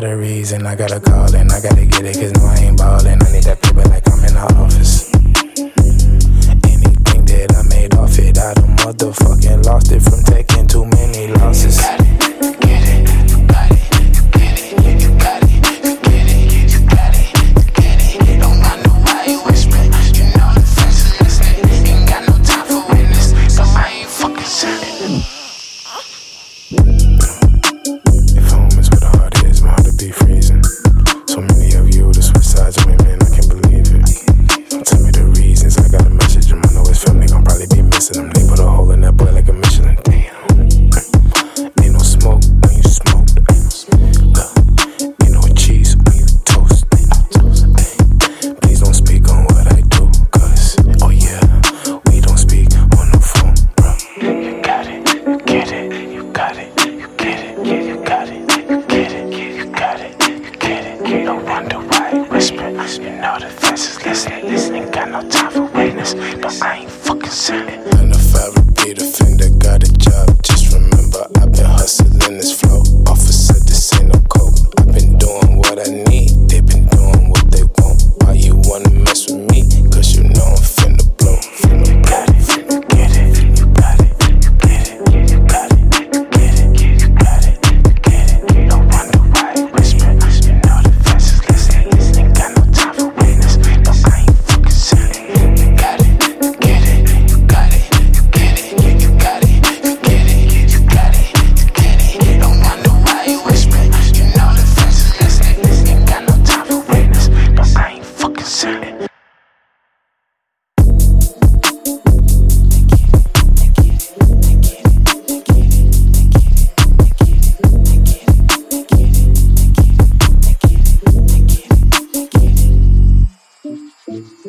got a reason, I got a calling, I gotta get it, cause no, I ain't ballin'. I need that paper like I'm in the office. Anything that I made off it, I don't motherfuck. realest, but I ain't fucking selling. And if I repeat offender, got a job.